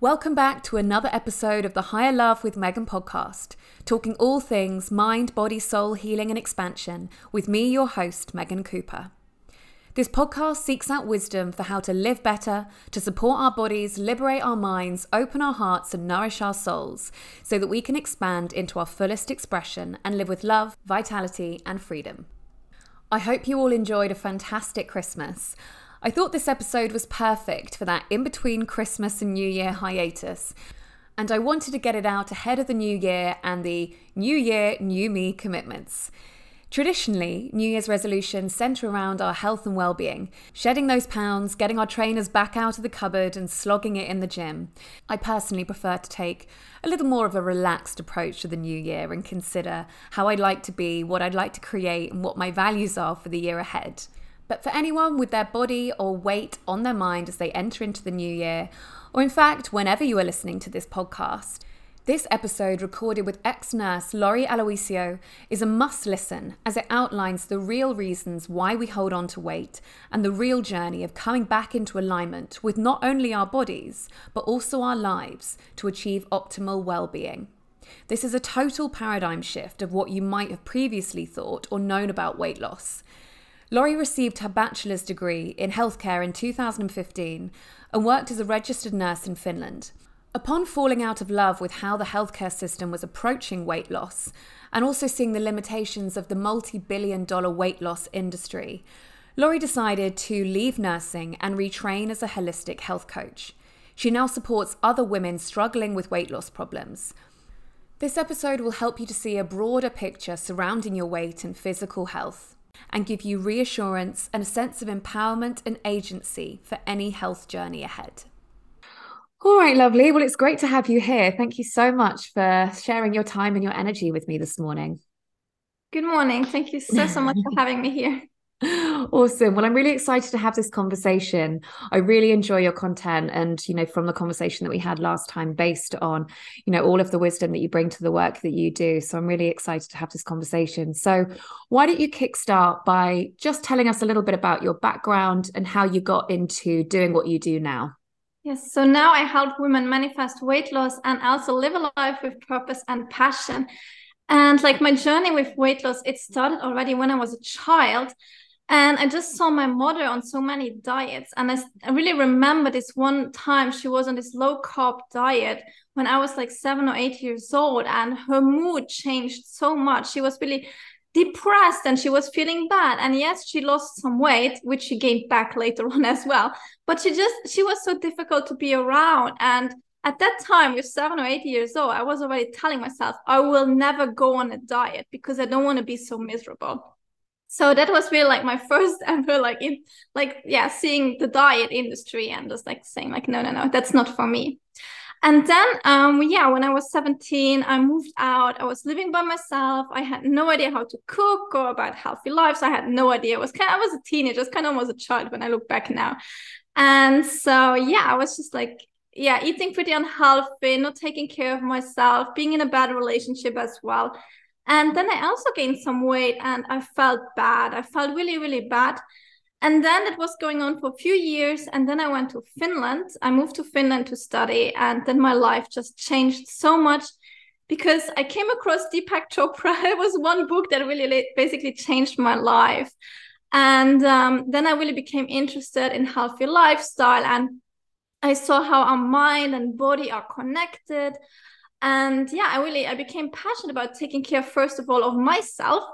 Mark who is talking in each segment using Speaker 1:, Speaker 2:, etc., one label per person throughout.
Speaker 1: Welcome back to another episode of the Higher Love with Megan podcast, talking all things mind, body, soul, healing, and expansion with me, your host, Megan Cooper. This podcast seeks out wisdom for how to live better, to support our bodies, liberate our minds, open our hearts, and nourish our souls so that we can expand into our fullest expression and live with love, vitality, and freedom. I hope you all enjoyed a fantastic Christmas. I thought this episode was perfect for that in between Christmas and New Year hiatus. And I wanted to get it out ahead of the new year and the New Year, New Me commitments. Traditionally, New Year's resolutions centre around our health and well-being, shedding those pounds, getting our trainers back out of the cupboard and slogging it in the gym. I personally prefer to take a little more of a relaxed approach to the new year and consider how I'd like to be, what I'd like to create, and what my values are for the year ahead. But for anyone with their body or weight on their mind as they enter into the new year, or in fact, whenever you are listening to this podcast, this episode, recorded with ex nurse Lori Aloisio, is a must listen as it outlines the real reasons why we hold on to weight and the real journey of coming back into alignment with not only our bodies, but also our lives to achieve optimal well being. This is a total paradigm shift of what you might have previously thought or known about weight loss. Lori received her bachelor's degree in healthcare in 2015 and worked as a registered nurse in Finland. Upon falling out of love with how the healthcare system was approaching weight loss, and also seeing the limitations of the multi billion dollar weight loss industry, Lori decided to leave nursing and retrain as a holistic health coach. She now supports other women struggling with weight loss problems. This episode will help you to see a broader picture surrounding your weight and physical health and give you reassurance and a sense of empowerment and agency for any health journey ahead. All right, lovely. Well, it's great to have you here. Thank you so much for sharing your time and your energy with me this morning.
Speaker 2: Good morning. Thank you so, so much for having me here.
Speaker 1: Awesome. Well, I'm really excited to have this conversation. I really enjoy your content and, you know, from the conversation that we had last time based on, you know, all of the wisdom that you bring to the work that you do. So I'm really excited to have this conversation. So why don't you kickstart by just telling us a little bit about your background and how you got into doing what you do now?
Speaker 2: Yes, so now I help women manifest weight loss and also live a life with purpose and passion. And like my journey with weight loss, it started already when I was a child. And I just saw my mother on so many diets. And I, I really remember this one time she was on this low carb diet when I was like seven or eight years old, and her mood changed so much. She was really depressed and she was feeling bad. And yes, she lost some weight, which she gained back later on as well. But she just, she was so difficult to be around. And at that time, with seven or eight years old, I was already telling myself, I will never go on a diet because I don't want to be so miserable so that was really like my first ever like in like yeah seeing the diet industry and just like saying like no no no that's not for me. And then um yeah when i was 17 i moved out. I was living by myself. I had no idea how to cook or about healthy lives. I had no idea. It was kind of, i was a teenager. Just kind of was a child when i look back now. And so yeah i was just like yeah eating pretty unhealthy not taking care of myself being in a bad relationship as well and then I also gained some weight and I felt bad. I felt really, really bad. And then it was going on for a few years. And then I went to Finland. I moved to Finland to study. And then my life just changed so much because I came across Deepak Chopra. It was one book that really basically changed my life. And um, then I really became interested in healthy lifestyle. And I saw how our mind and body are connected and yeah i really i became passionate about taking care first of all of myself.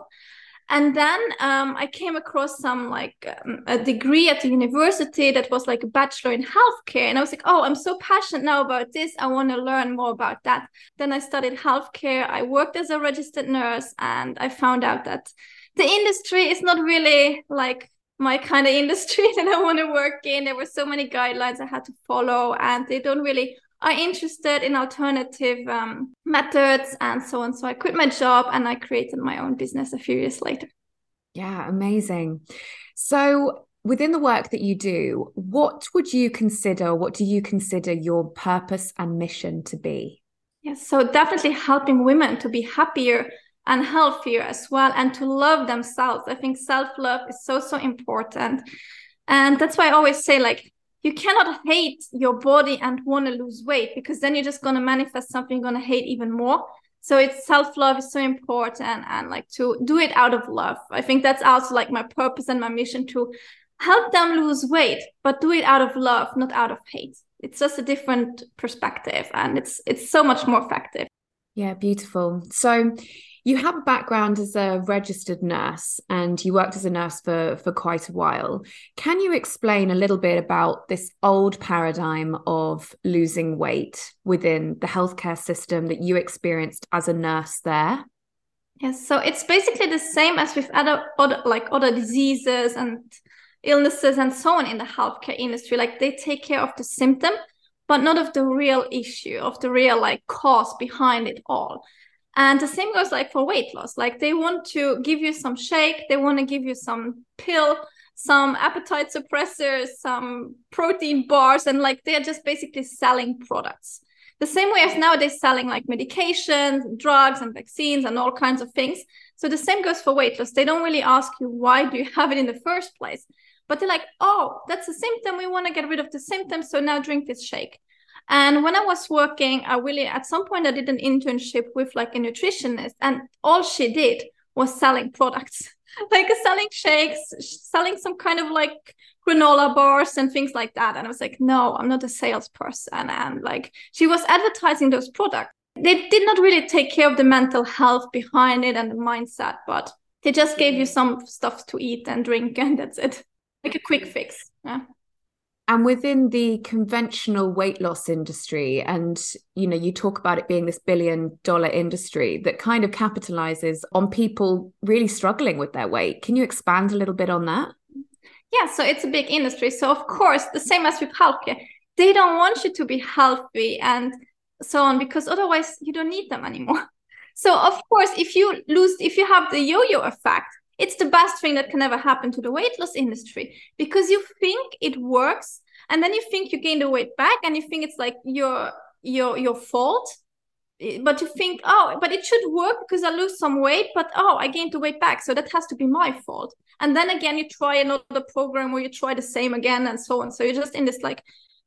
Speaker 2: And then um, i came across some like um, a degree at the university that was like a bachelor in healthcare. And i was like oh i'm so passionate now about this. I want to learn more about that. Then i studied healthcare. I worked as a registered nurse and i found out that the industry is not really like my kind of industry that i want to work in. There were so many guidelines i had to follow and they don't really are interested in alternative um, methods and so on. So I quit my job and I created my own business a few years later.
Speaker 1: Yeah, amazing. So within the work that you do, what would you consider, what do you consider your purpose and mission to be?
Speaker 2: Yes, so definitely helping women to be happier and healthier as well and to love themselves. I think self love is so, so important. And that's why I always say, like, you cannot hate your body and want to lose weight because then you're just going to manifest something you're going to hate even more. So it's self-love is so important and like to do it out of love. I think that's also like my purpose and my mission to help them lose weight but do it out of love not out of hate. It's just a different perspective and it's it's so much more effective
Speaker 1: yeah beautiful. So you have a background as a registered nurse and you worked as a nurse for for quite a while. Can you explain a little bit about this old paradigm of losing weight within the healthcare system that you experienced as a nurse there?
Speaker 2: Yes so it's basically the same as with other, other like other diseases and illnesses and so on in the healthcare industry. Like they take care of the symptom but not of the real issue of the real like cause behind it all and the same goes like for weight loss. Like they want to give you some shake, they want to give you some pill, some appetite suppressors, some protein bars, and like they're just basically selling products. The same way as nowadays selling like medications, drugs, and vaccines and all kinds of things. So the same goes for weight loss. They don't really ask you why do you have it in the first place, but they're like, oh, that's a symptom. We want to get rid of the symptom So now drink this shake. And when I was working, I really at some point I did an internship with like a nutritionist, and all she did was selling products, like selling shakes, selling some kind of like granola bars and things like that. And I was like, no, I'm not a salesperson. And like she was advertising those products. They did not really take care of the mental health behind it and the mindset, but they just gave you some stuff to eat and drink, and that's it. Like a quick fix. Yeah.
Speaker 1: And within the conventional weight loss industry and you know you talk about it being this billion dollar industry that kind of capitalizes on people really struggling with their weight. Can you expand a little bit on that?
Speaker 2: Yeah so it's a big industry. So of course the same as with healthcare they don't want you to be healthy and so on because otherwise you don't need them anymore. So of course if you lose if you have the yo-yo effect it's the best thing that can ever happen to the weight loss industry because you think it works and then you think you gain the weight back and you think it's like your your your fault. But you think oh but it should work because i lose some weight but oh i gained the weight back so that has to be my fault. And then again you try another program where you try the same again and so on. So you're just in this like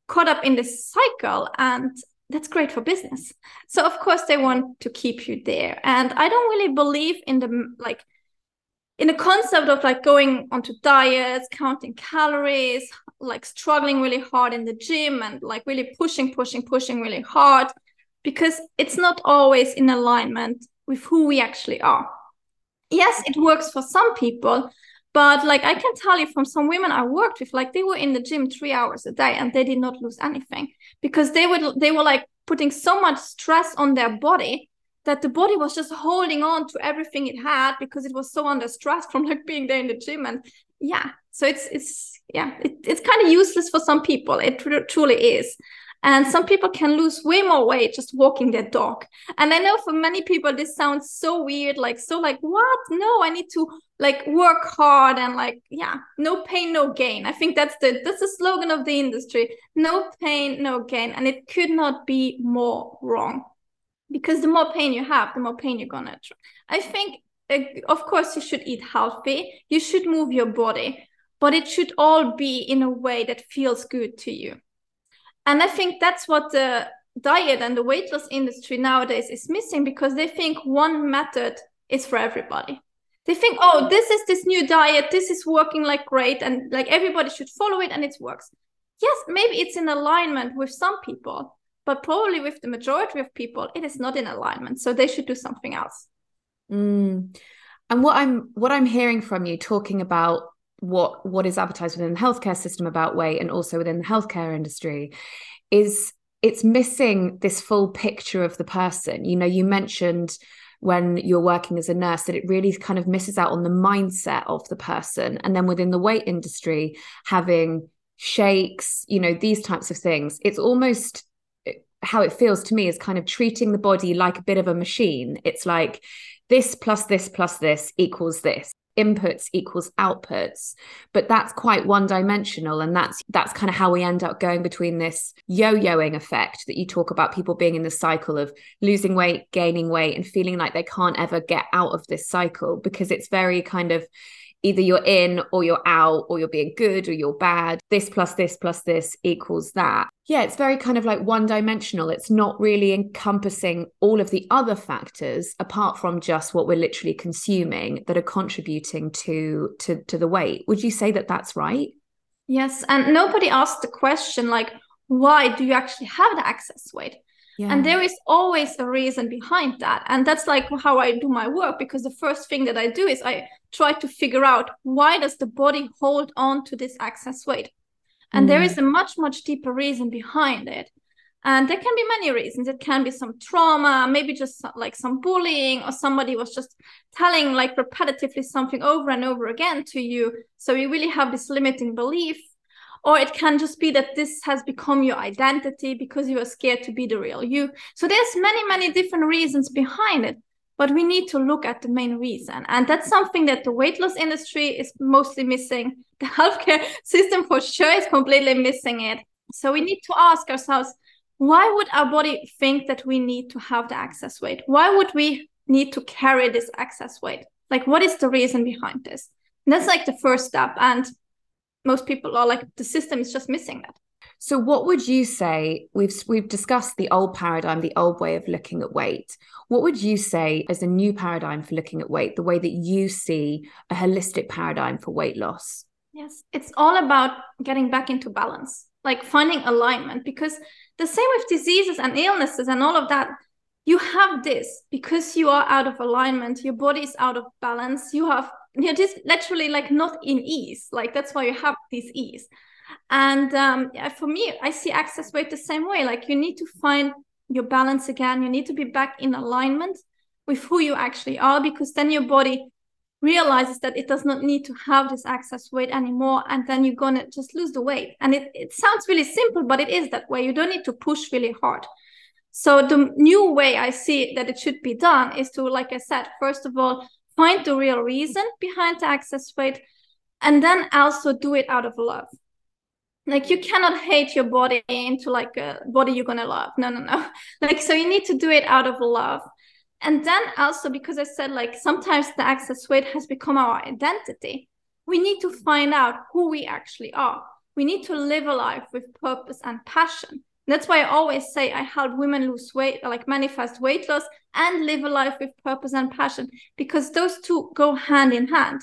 Speaker 2: caught up in this cycle and that's great for business. So of course they want to keep you there. And i don't really believe in the like in the concept of like going onto diets, counting calories, like struggling really hard in the gym and like really pushing, pushing, pushing really hard, because it's not always in alignment with who we actually are. Yes, it works for some people, but like I can tell you from some women I worked with, like they were in the gym three hours a day and they did not lose anything because they would they were like putting so much stress on their body that the body was just holding on to everything it had because it was so under stress from like being there in the gym and yeah. So it's it's yeah it, it's kind of useless for some people. It tr- truly is. And some people can lose way more weight just walking their dog. And i know for many people this sounds so weird like so like what? No i need to like work hard and like yeah no pain no gain. I think that's the that's the slogan of the industry. No pain no gain. And it could not be more wrong because the more pain you have the more pain you're gonna i think uh, of course you should eat healthy you should move your body but it should all be in a way that feels good to you. And i think that's what the diet and the weight loss industry nowadays is missing because they think one method is for everybody. They think oh this is this new diet this is working like great and like everybody should follow it and it works. Yes maybe it's in alignment with some people but probably with the majority of people it is not in alignment so they should do something else.
Speaker 1: Mm. and what i'm what i'm hearing from you talking about what what is advertised within the healthcare system about weight and also within the healthcare industry is it's missing this full picture of the person. You know you mentioned when you're working as a nurse that it really kind of misses out on the mindset of the person. And then within the weight industry having shakes you know these types of things it's almost how it feels to me is kind of treating the body like a bit of a machine. It's like this plus this plus this equals this inputs equals outputs but that's quite one dimensional and that's that's kind of how we end up going between this yo-yoing effect that you talk about people being in the cycle of losing weight gaining weight and feeling like they can't ever get out of this cycle because it's very kind of either you're in or you're out or you're being good or you're bad. This plus this plus this equals that. Yeah, it's very kind of like one dimensional. It's not really encompassing all of the other factors apart from just what we're literally consuming that are contributing to to to the weight. Would you say that that's right?
Speaker 2: Yes, and nobody asked the question like why do you actually have the excess weight? Yeah. And there is always a reason behind that. And that's like how I do my work because the first thing that I do is I try to figure out why does the body hold on to this excess weight? And mm. there is a much, much deeper reason behind it. And there can be many reasons. It can be some trauma, maybe just like some bullying, or somebody was just telling like repetitively something over and over again to you. So you really have this limiting belief or it can just be that this has become your identity because you are scared to be the real you so there's many many different reasons behind it but we need to look at the main reason. And that's something that the weight loss industry is mostly missing. The healthcare system for sure is completely missing it. So we need to ask ourselves why would our body think that we need to have the excess weight? Why would we need to carry this excess weight? Like what is the reason behind this? And that's like the first step. And most people are like the system is just missing that
Speaker 1: so what would you say we've we've discussed the old paradigm the old way of looking at weight. What would you say as a new paradigm for looking at weight the way that you see a holistic paradigm for weight loss?
Speaker 2: Yes it's all about getting back into balance like finding alignment because the same with diseases and illnesses and all of that you have this because you are out of alignment your body is out of balance you have you're just literally like not in ease like that's why you have this ease and um, for me i see excess weight the same way. Like you need to find your balance again. You need to be back in alignment with who you actually are because then your body realizes that it does not need to have this excess weight anymore and then you're gonna just lose the weight. And it, it sounds really simple but it is that way. You don't need to push really hard. So the new way i see that it should be done is to like i said first of all find the real reason behind the excess weight and then also do it out of love like you cannot hate your body into like a body you're gonna love. No no no. Like so you need to do it out of love. And then also because i said like sometimes the excess weight has become our identity we need to find out who we actually are. We need to live a life with purpose and passion. That's why I always say I help women lose weight, like manifest weight loss and live a life with purpose and passion, because those two go hand in hand.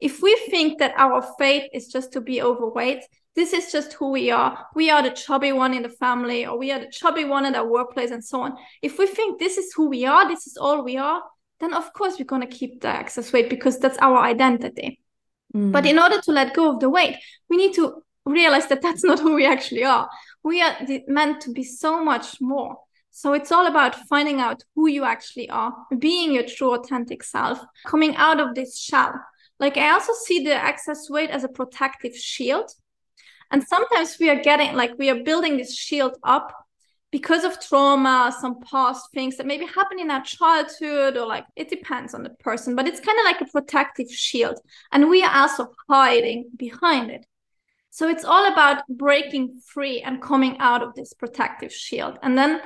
Speaker 2: If we think that our fate is just to be overweight, this is just who we are. We are the chubby one in the family, or we are the chubby one in our workplace, and so on. If we think this is who we are, this is all we are, then of course we're going to keep the excess weight because that's our identity. Mm. But in order to let go of the weight, we need to realize that that's not who we actually are. We are meant to be so much more. So it's all about finding out who you actually are, being your true authentic self, coming out of this shell. Like I also see the excess weight as a protective shield. And sometimes we are getting like we are building this shield up because of trauma, some past things that maybe happened in our childhood, or like it depends on the person, but it's kind of like a protective shield. And we are also hiding behind it. So it's all about breaking free and coming out of this protective shield. And then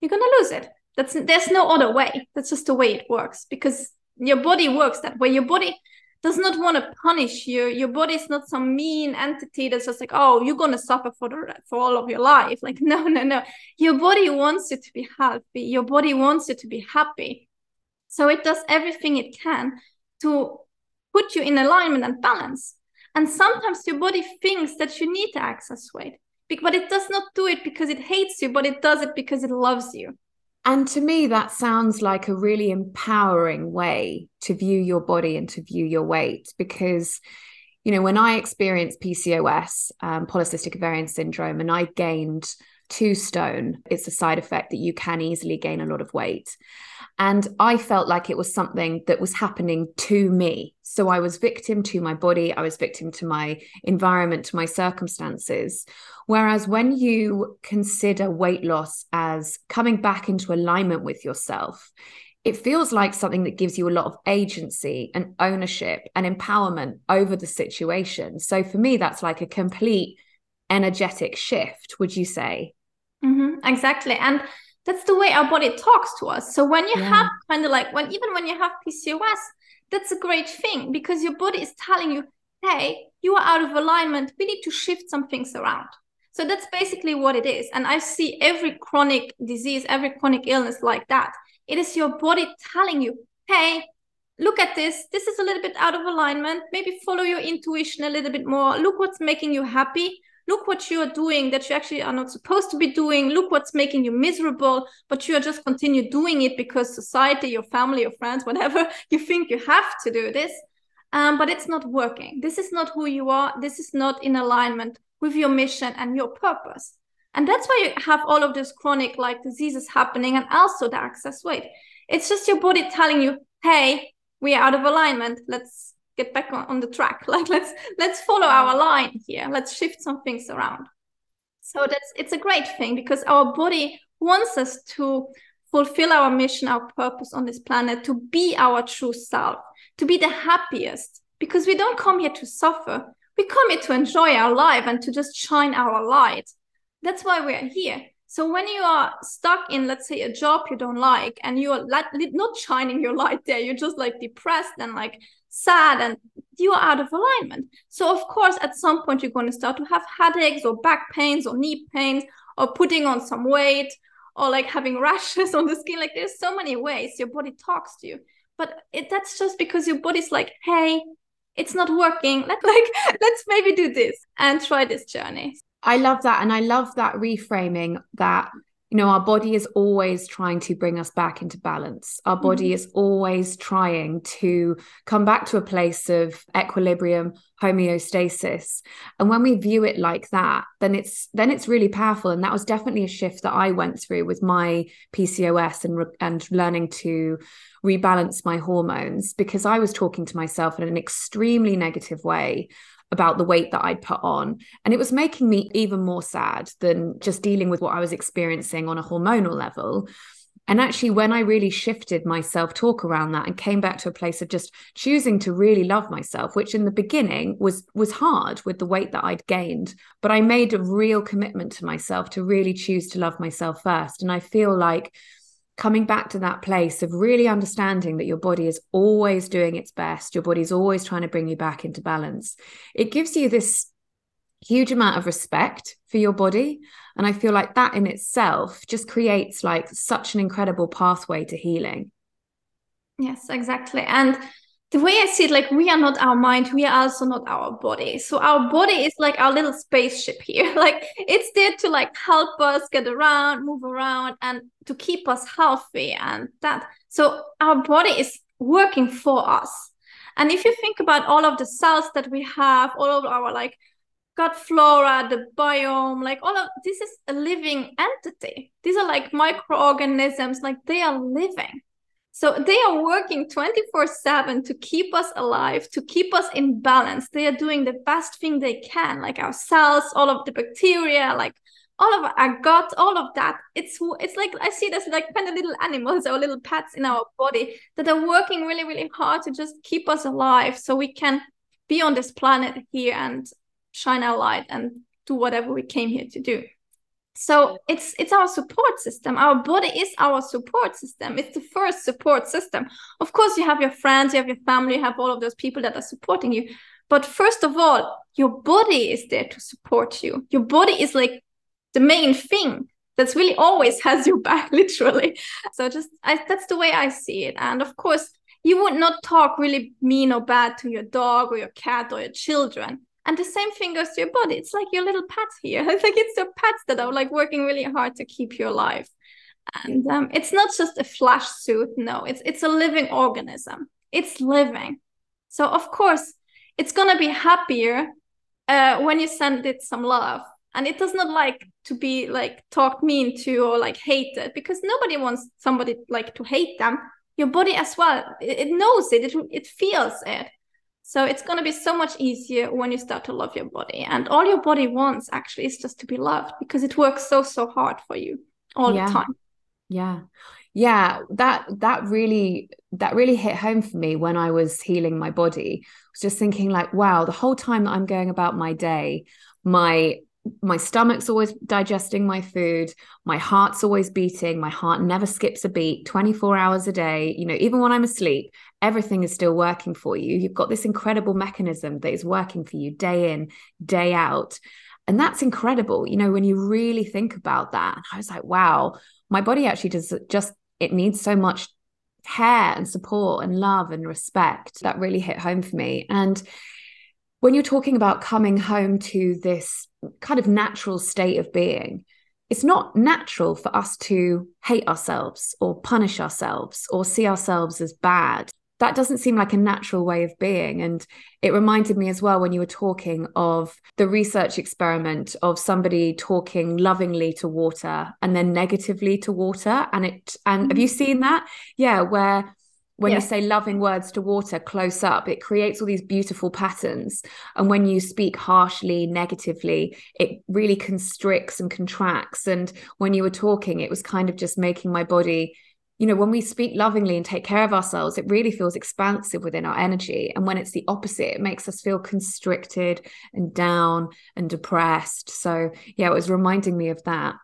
Speaker 2: you're going to lose it. That's there's no other way. That's just the way it works because your body works that way. Your body does not want to punish you. Your body is not some mean entity that's just like, oh, you're gonna suffer for the for all of your life. Like, no, no, no. Your body wants you to be healthy. Your body wants you to be happy. So it does everything it can to put you in alignment and balance. And sometimes your body thinks that you need to access weight, but it does not do it because it hates you, but it does it because it loves you.
Speaker 1: And to me, that sounds like a really empowering way to view your body and to view your weight because, you know, when I experienced PCOS, um, polycystic ovarian syndrome, and I gained two stone, it's a side effect that you can easily gain a lot of weight. And I felt like it was something that was happening to me. So I was victim to my body, I was victim to my environment, to my circumstances. Whereas when you consider weight loss as coming back into alignment with yourself, it feels like something that gives you a lot of agency and ownership and empowerment over the situation. So for me, that's like a complete energetic shift, would you say?
Speaker 2: Mm-hmm, exactly. And that's the way our body talks to us. So when you yeah. have kind of like when even when you have PCOS, that's a great thing because your body is telling you, hey, you are out of alignment. We need to shift some things around. So that's basically what it is. And I see every chronic disease, every chronic illness like that. It is your body telling you, hey, look at this. This is a little bit out of alignment. Maybe follow your intuition a little bit more. Look what's making you happy. Look what you are doing that you actually are not supposed to be doing. Look what's making you miserable, but you are just continue doing it because society, your family, your friends, whatever, you think you have to do this. Um, but it's not working. This is not who you are. This is not in alignment with your mission and your purpose. And that's why you have all of these chronic like diseases happening and also the excess weight. It's just your body telling you, hey, we are out of alignment. Let's get back on, on the track. Like let's let's follow our line here. Let's shift some things around. So that's it's a great thing because our body wants us to fulfill our mission, our purpose on this planet, to be our true self, to be the happiest, because we don't come here to suffer we come here to enjoy our life and to just shine our light. That's why we're here. So when you are stuck in, let's say, a job you don't like, and you're not shining your light there, you're just like depressed and like sad, and you are out of alignment. So of course, at some point, you're going to start to have headaches or back pains or knee pains or putting on some weight or like having rashes on the skin. Like there's so many ways your body talks to you, but it, that's just because your body's like, hey, it's not working let like let's maybe do this and try this journey
Speaker 1: i love that and i love that reframing that you know our body is always trying to bring us back into balance. Our body mm-hmm. is always trying to come back to a place of equilibrium homeostasis. And when we view it like that then it's then it's really powerful. And that was definitely a shift that i went through with my pcos and and learning to rebalance my hormones because i was talking to myself in an extremely negative way about the weight that I'd put on. And it was making me even more sad than just dealing with what I was experiencing on a hormonal level. And actually, when I really shifted my self talk around that and came back to a place of just choosing to really love myself, which in the beginning was was hard with the weight that I'd gained, but I made a real commitment to myself to really choose to love myself first. And I feel like coming back to that place of really understanding that your body is always doing its best, your body's always trying to bring you back into balance, it gives you this huge amount of respect for your body. And I feel like that in itself just creates like such an incredible pathway to healing.
Speaker 2: Yes, exactly. And the way I see it, like we are not our mind, we are also not our body. So our body is like our little spaceship here. Like it's there to like help us get around, move around, and to keep us healthy and that. So our body is working for us. And if you think about all of the cells that we have, all of our like gut flora, the biome, like all of this is a living entity. These are like microorganisms, like they are living. So they are working 24 7 to keep us alive, to keep us in balance. They are doing the best thing they can, like our cells, all of the bacteria, like all of our gut, all of that. It's it's like I see this like kind of little animals or little pets in our body that are working really, really hard to just keep us alive so we can be on this planet here and shine our light and do whatever we came here to do so it's it's our support system. Our body is our support system. It's the first support system. Of course you have your friends you have your family you have all of those people that are supporting you. But first of all your body is there to support you. Your body is like the main thing that's really always has your back literally. So just I, that's the way i see it. And of course you would not talk really mean or bad to your dog or your cat or your children and the same thing goes to your body. It's like your little pets here. It's like it's your pets that are like working really hard to keep you alive. And um, it's not just a flash suit. No, it's it's a living organism. It's living. So of course, it's gonna be happier uh, when you send it some love. And it does not like to be like talked mean to or like hated because nobody wants somebody like to hate them. Your body as well, it, it knows it, it, it feels it. So it's going to be so much easier when you start to love your body. And all your body wants actually is just to be loved because it works so, so hard for you all yeah. the time.
Speaker 1: Yeah. Yeah. That, that really, that really hit home for me when I was healing my body. I was just thinking, like, wow, the whole time that I'm going about my day, my my stomach's always digesting my food my heart's always beating my heart never skips a beat 24 hours a day you know even when i'm asleep everything is still working for you. You've got this incredible mechanism that is working for you day in day out. And that's incredible you know when you really think about that. I was like wow my body actually does just it needs so much care and support and love and respect. That really hit home for me. And when you're talking about coming home to this kind of natural state of being, it's not natural for us to hate ourselves or punish ourselves or see ourselves as bad. That doesn't seem like a natural way of being. And it reminded me as well when you were talking of the research experiment of somebody talking lovingly to water and then negatively to water. And it, and have you mm-hmm. seen that? Yeah, where when yeah. you say loving words to water close up it creates all these beautiful patterns. And when you speak harshly negatively it really constricts and contracts. And when you were talking it was kind of just making my body you know when we speak lovingly and take care of ourselves it really feels expansive within our energy. And when it's the opposite it makes us feel constricted and down and depressed. So yeah it was reminding me of that.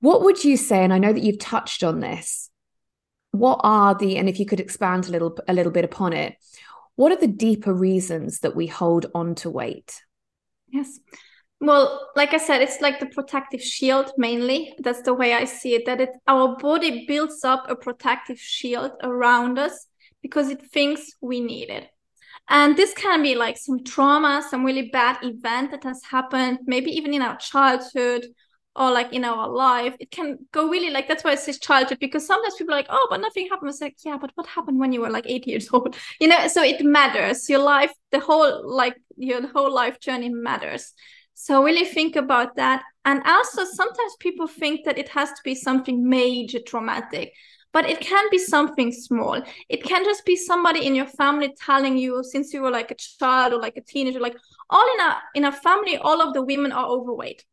Speaker 1: What would you say and i know that you've touched on this what are the and if you could expand a little a little bit upon it what are the deeper reasons that we hold on to weight?
Speaker 2: Yes. Well like i said it's like the protective shield mainly. That's the way i see it that it our body builds up a protective shield around us because it thinks we need it. And this can be like some trauma some really bad event that has happened maybe even in our childhood or like in our life it can go really like that's why it says childhood because sometimes people are like oh but nothing happened. It's like yeah but what happened when you were like eight years old? You know so it matters. Your life the whole like your whole life journey matters. So really think about that. And also sometimes people think that it has to be something major traumatic but it can be something small. It can just be somebody in your family telling you since you were like a child or like a teenager like all in a in a family all of the women are overweight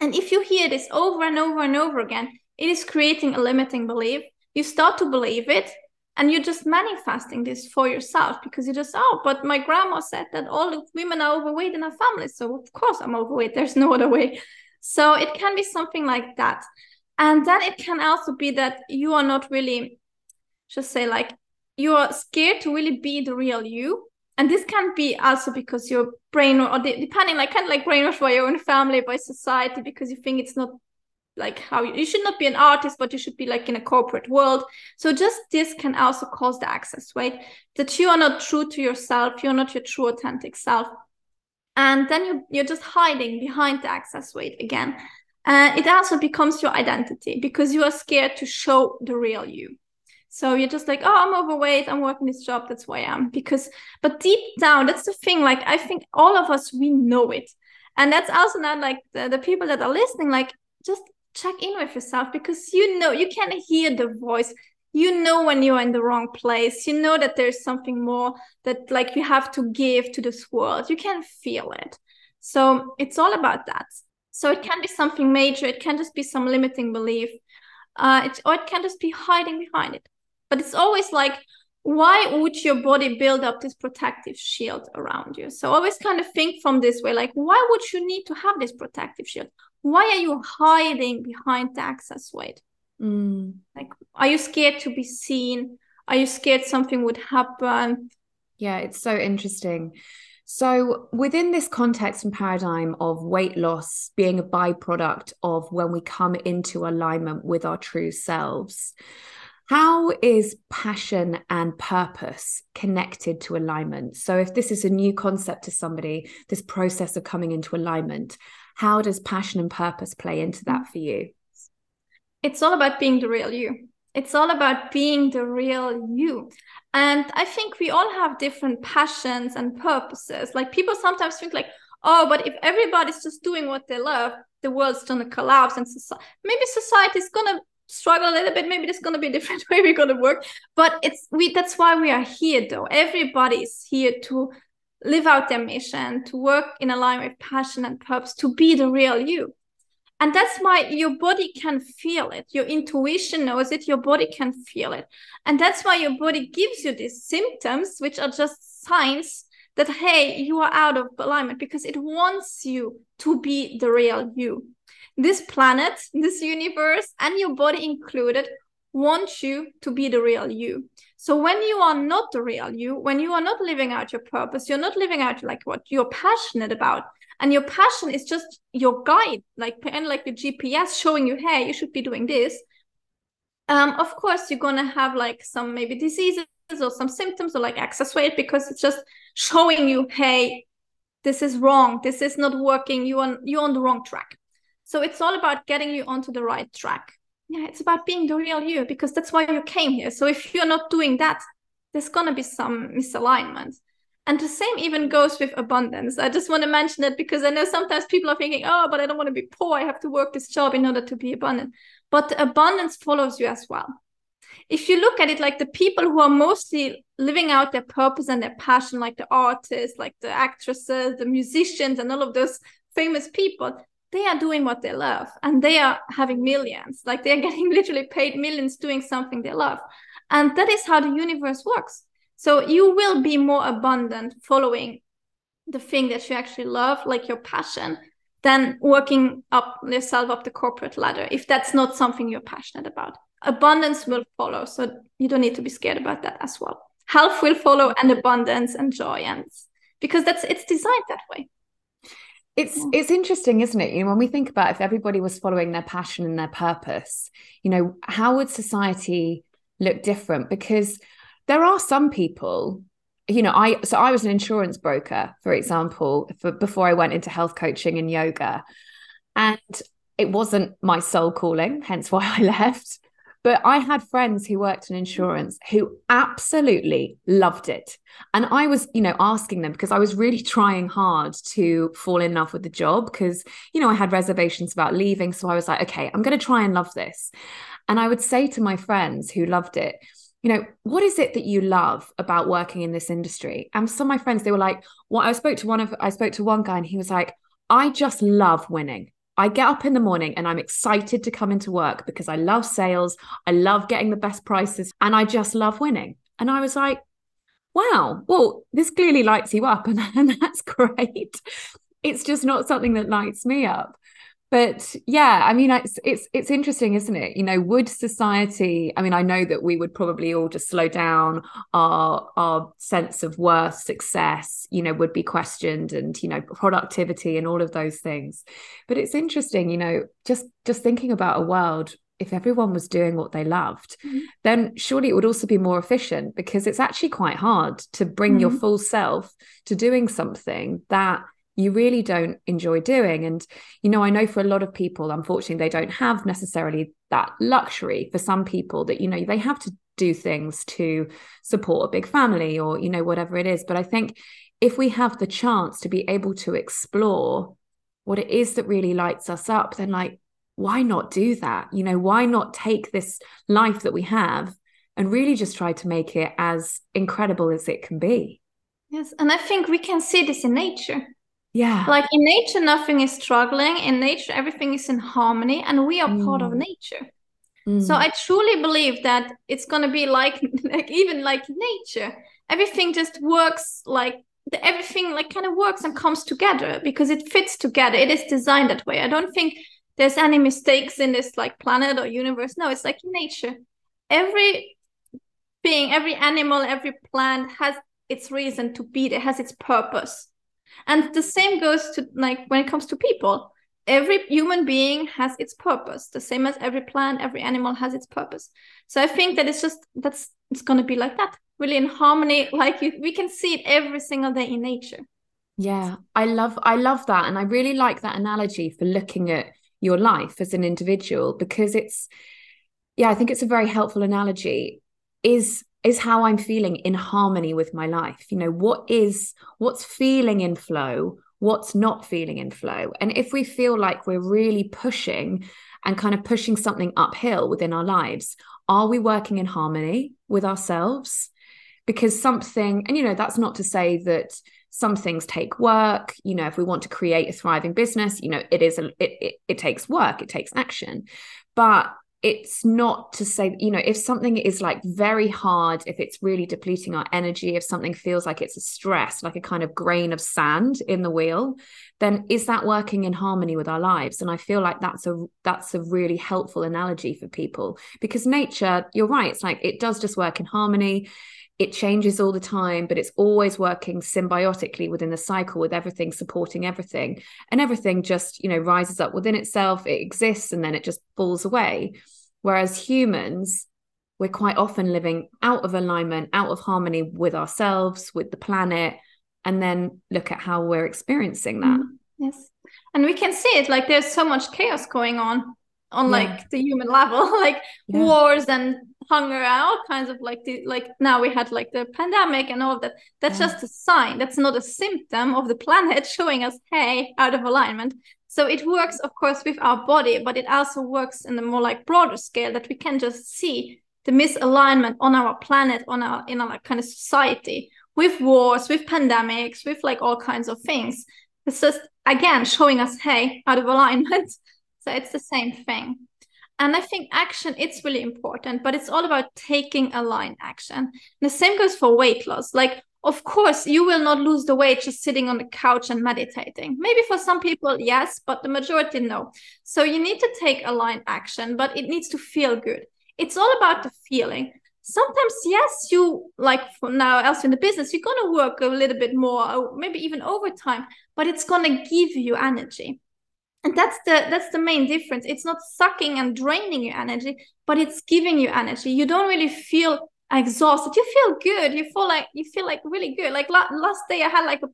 Speaker 2: and if you hear this over and over and over again, it is creating a limiting belief. You start to believe it and you're just manifesting this for yourself because you just, oh, but my grandma said that all women are overweight in our family. So of course I'm overweight. There's no other way. So it can be something like that. And then it can also be that you are not really, just say like, you are scared to really be the real you and this can be also because your brain or depending like kind of like brainwashed by your own family by society because you think it's not like how you, you should not be an artist but you should be like in a corporate world. So just this can also cause the access right? That you are not true to yourself you're not your true authentic self. And then you, you're just hiding behind the access weight again. Uh, it also becomes your identity because you are scared to show the real you so you're just like, oh, I'm overweight. I'm working this job. That's why I am. Because, but deep down, that's the thing. Like, I think all of us, we know it. And that's also not like the, the people that are listening, like, just check in with yourself because you know, you can hear the voice. You know when you're in the wrong place. You know that there's something more that, like, you have to give to this world. You can feel it. So it's all about that. So it can be something major. It can just be some limiting belief. Uh, it, or it can just be hiding behind it. But it's always like, why would your body build up this protective shield around you? So always kind of think from this way, like, why would you need to have this protective shield? Why are you hiding behind the access weight?
Speaker 1: Mm.
Speaker 2: Like, are you scared to be seen? Are you scared something would happen?
Speaker 1: Yeah, it's so interesting. So, within this context and paradigm of weight loss being a byproduct of when we come into alignment with our true selves, how is passion and purpose connected to alignment? So, if this is a new concept to somebody, this process of coming into alignment, how does passion and purpose play into that for you?
Speaker 2: It's all about being the real you. It's all about being the real you. And I think we all have different passions and purposes. Like people sometimes think like, oh, but if everybody's just doing what they love, the world's gonna collapse and maybe society's gonna struggle a little bit. Maybe there's going to be a different way we're going to work. But it's we that's why we are here though. Everybody is here to live out their mission to work in alignment with passion and purpose to be the real you. And that's why your body can feel it. Your intuition knows it. Your body can feel it. And that's why your body gives you these symptoms which are just signs that hey you are out of alignment because it wants you to be the real you this planet this universe and your body included want you to be the real you. So when you are not the real you when you are not living out your purpose you're not living out like what you're passionate about. And your passion is just your guide like and like the gps showing you hey you should be doing this. Um of course you're gonna have like some maybe diseases or some symptoms or like excess weight because it's just showing you hey this is wrong. This is not working. You on you're on the wrong track so it's all about getting you onto the right track. Yeah it's about being the real you because that's why you came here. So if you're not doing that there's going to be some misalignment. And the same even goes with abundance. I just want to mention it because i know sometimes people are thinking oh but i don't want to be poor. I have to work this job in order to be abundant. But abundance follows you as well. If you look at it like the people who are mostly living out their purpose and their passion, like the artists, like the actresses, the musicians, and all of those famous people, they are doing what they love and they are having millions. Like they're getting literally paid millions doing something they love. And that is how the universe works. So you will be more abundant following the thing that you actually love, like your passion, than working up yourself up the corporate ladder if that's not something you're passionate about abundance will follow. So you don't need to be scared about that as well. Health will follow and abundance and joy and because that's it's designed that way.
Speaker 1: It's yeah. it's interesting, isn't it? You know, when we think about if everybody was following their passion and their purpose, you know, how would society look different? Because there are some people you know i so i was an insurance broker for example for, before i went into health coaching and yoga and it wasn't my soul calling hence why i left but I had friends who worked in insurance who absolutely loved it. And I was, you know, asking them because I was really trying hard to fall in love with the job because, you know, I had reservations about leaving. So I was like, okay, I'm going to try and love this. And I would say to my friends who loved it, you know, what is it that you love about working in this industry? And some of my friends, they were like, well, I spoke to one of, I spoke to one guy and he was like, I just love winning. I get up in the morning and I'm excited to come into work because I love sales. I love getting the best prices and I just love winning. And I was like, wow, well, this clearly lights you up and, and that's great. It's just not something that lights me up but yeah i mean it's it's it's interesting isn't it you know would society i mean i know that we would probably all just slow down our our sense of worth success you know would be questioned and you know productivity and all of those things but it's interesting you know just just thinking about a world if everyone was doing what they loved, mm-hmm. then surely it would also be more efficient because it's actually quite hard to bring mm-hmm. your full self to doing something that you really don't enjoy doing. And, you know, I know for a lot of people, unfortunately, they don't have necessarily that luxury. For some people, that, you know, they have to do things to support a big family or, you know, whatever it is. But I think if we have the chance to be able to explore what it is that really lights us up, then like, why not do that? You know, why not take this life that we have and really just try to make it as incredible as it can be?
Speaker 2: Yes. And I think we can see this in nature
Speaker 1: yeah.
Speaker 2: Like in nature nothing is struggling. In nature everything is in harmony and we are mm. part of mm. nature. Mm. so i truly believe that it's going to be like like even like nature. Everything just works like the, everything like kind of works and comes together because it fits together. It is designed that way. I don't think there's any mistakes in this like planet or universe. No it's like nature. Every being every animal every plant has its reason to be there has its purpose and the same goes to like when it comes to people. Every human being has its purpose, the same as every plant, every animal has its purpose. So I think that it's just that's it's gonna be like that, really in harmony. Like you, we can see it every single day in nature.
Speaker 1: Yeah, I love I love that, and I really like that analogy for looking at your life as an individual because it's yeah, I think it's a very helpful analogy. Is is how I'm feeling in harmony with my life. You know, what is what's feeling in flow, what's not feeling in flow. And if we feel like we're really pushing and kind of pushing something uphill within our lives, are we working in harmony with ourselves? Because something, and you know, that's not to say that some things take work you know if we want to create a thriving business you know it is a, it, it, it takes work it takes action but it's not to say you know if something is like very hard if it's really depleting our energy if something feels like it's a stress like a kind of grain of sand in the wheel then is that working in harmony with our lives? And i feel like that's a that's a really helpful analogy for people. Because nature you're right it's like it does just work in harmony it changes all the time but it's always working symbiotically within the cycle with everything supporting everything. And everything just you know rises up within itself it exists and then it just falls away. Whereas humans we're quite often living out of alignment out of harmony with ourselves with the planet and then look at how we're experiencing that. Mm,
Speaker 2: yes. And we can see it like there's so much chaos going on on yeah. like the human level like yeah. wars and hunger and all kinds of like the like now we had like the pandemic and all of that. That's yeah. just a sign. That's not a symptom of the planet showing us hey out of alignment. So it works of course with our body but it also works in a more like broader scale that we can just see the misalignment on our planet on our in our kind of society with wars with pandemics with like all kinds of things. It's just again showing us hey out of alignment. So it's the same thing and i think action it's really important but it's all about taking a line action. And the same goes for weight loss. Like of course you will not lose the weight just sitting on the couch and meditating. Maybe for some people yes but the majority no. So you need to take a line action but it needs to feel good. It's all about the feeling. Sometimes yes you like now else in the business you're going to work a little bit more maybe even overtime but it's going to give you energy and that's the that's the main difference. It's not sucking and draining your energy but it's giving you energy. You don't really feel exhausted. You feel good. You feel like you feel like really good. Like la- last day i had like a,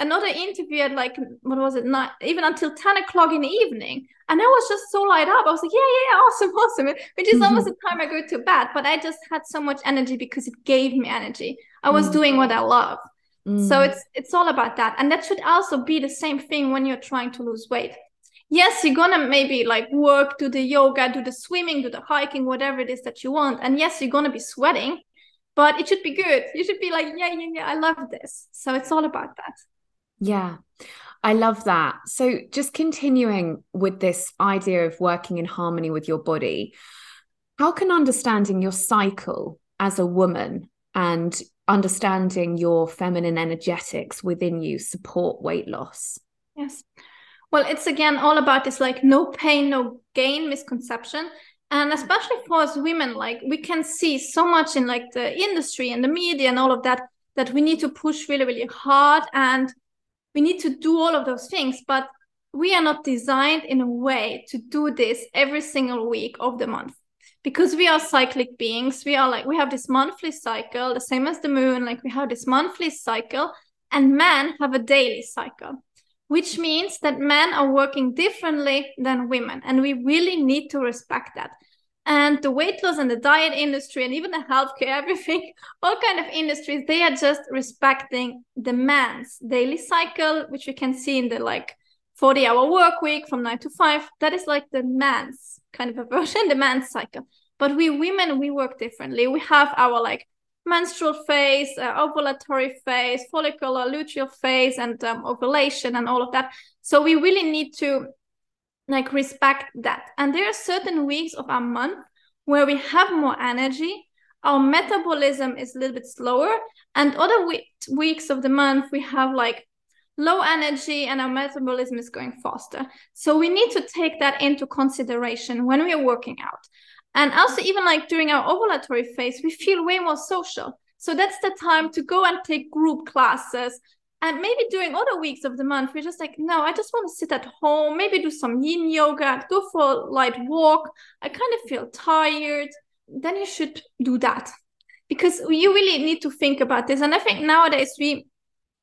Speaker 2: another interview at like what was it? Not even until 10 o'clock in the evening. And i was just so light up. I was like yeah yeah, yeah awesome awesome. Which is mm-hmm. almost the time i go to bed but i just had so much energy because it gave me energy. I was mm-hmm. doing what i love. Mm-hmm. so it's it's all about that. And that should also be the same thing when you're trying to lose weight yes you're gonna maybe like work do the yoga do the swimming do the hiking whatever it is that you want and yes you're gonna be sweating but it should be good you should be like yeah yeah yeah i love this so it's all about that
Speaker 1: yeah I love that. So, just continuing with this idea of working in harmony with your body, how can understanding your cycle as a woman and understanding your feminine energetics within you support weight loss?
Speaker 2: Yes. Well, it's again all about this like no pain, no gain misconception. And especially for us women, like we can see so much in like the industry and the media and all of that, that we need to push really, really hard and we need to do all of those things. But we are not designed in a way to do this every single week of the month because we are cyclic beings we are like we have this monthly cycle the same as the moon like we have this monthly cycle and men have a daily cycle which means that men are working differently than women. And we really need to respect that. And the weight loss and the diet industry and even the healthcare, everything, all kind of industries, they are just respecting the man's daily cycle, which we can see in the like 40 hour work week from nine to five. That is like the man's kind of a version, the man's cycle. But we women, we work differently. We have our like menstrual phase, uh, ovulatory phase, follicular luteal phase, and um, ovulation, and all of that. So we really need to like respect that. And there are certain weeks of our month where we have more energy. Our metabolism is a little bit slower, and other we- weeks of the month we have like low energy and our metabolism is going faster. So we need to take that into consideration when we are working out. And also, even like during our ovulatory phase, we feel way more social. So that's the time to go and take group classes. And maybe during other weeks of the month, we're just like, no, I just want to sit at home, maybe do some yin yoga, go for a light walk. I kind of feel tired. Then you should do that because you really need to think about this. And I think nowadays we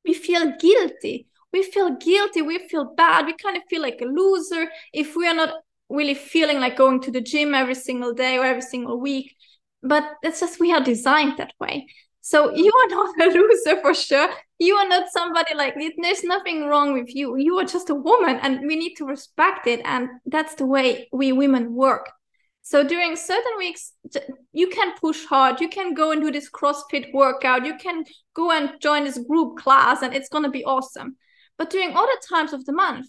Speaker 2: we feel guilty. We feel guilty. We feel bad. We kind of feel like a loser if we are not really feeling like going to the gym every single day or every single week. But it's just we are designed that way. So you are not a loser for sure. You are not somebody like there's nothing wrong with you. You are just a woman and we need to respect it. And that's the way we women work. So during certain weeks, you can push hard. You can go and do this CrossFit workout. You can go and join this group class and it's going to be awesome. But during other times of the month,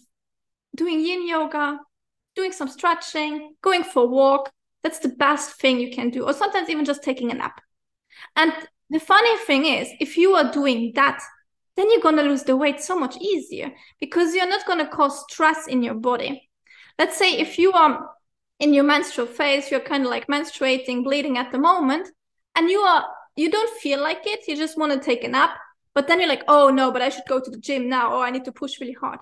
Speaker 2: doing yin yoga, doing some stretching, going for a walk, that's the best thing you can do or sometimes even just taking a nap. And the funny thing is if you are doing that then you're going to lose the weight so much easier because you're not going to cause stress in your body. Let's say if you are in your menstrual phase you're kind of like menstruating bleeding at the moment and you are you don't feel like it you just want to take a nap but then you're like oh no but i should go to the gym now or i need to push really hard.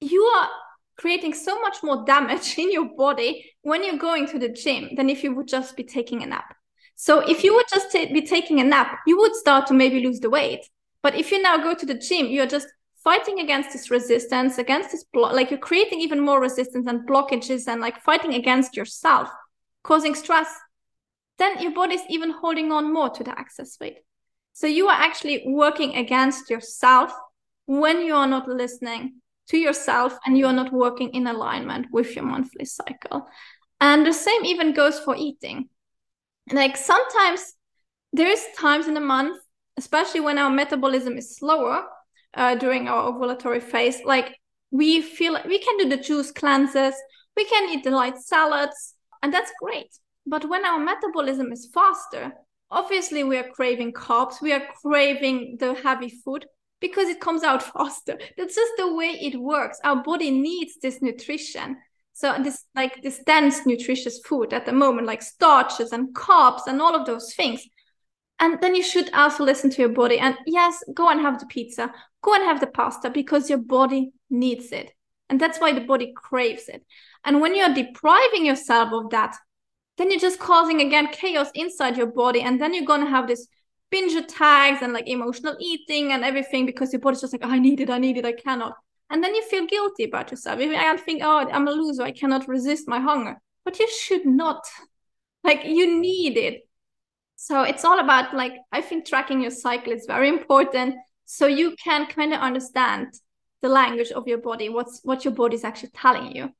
Speaker 2: You are creating so much more damage in your body when you're going to the gym than if you would just be taking a nap. So if you would just t- be taking a nap you would start to maybe lose the weight. But if you now go to the gym you're just fighting against this resistance against this block like you're creating even more resistance and blockages and like fighting against yourself causing stress then your body's even holding on more to the excess weight. So you are actually working against yourself when you are not listening to yourself and you are not working in alignment with your monthly cycle. And the same even goes for eating. Like sometimes there is times in the month, especially when our metabolism is slower uh, during our ovulatory phase, like we feel we can do the juice cleanses, we can eat the light salads, and that's great. But when our metabolism is faster, obviously we are craving carbs, we are craving the heavy food because it comes out faster. That's just the way it works. Our body needs this nutrition. So this like this dense nutritious food at the moment, like starches and carbs and all of those things. And then you should also listen to your body. And yes, go and have the pizza, go and have the pasta because your body needs it. And that's why the body craves it. And when you're depriving yourself of that, then you're just causing again chaos inside your body and then you're going to have this binge attacks and like emotional eating and everything because your body's just like i need it i need it i cannot. And then you feel guilty about yourself. If i think oh i'm a loser i cannot resist my hunger. But you should not. Like you need it. So it's all about like i think tracking your cycle is very important so you can kind of understand the language of your body what's what your body is actually telling you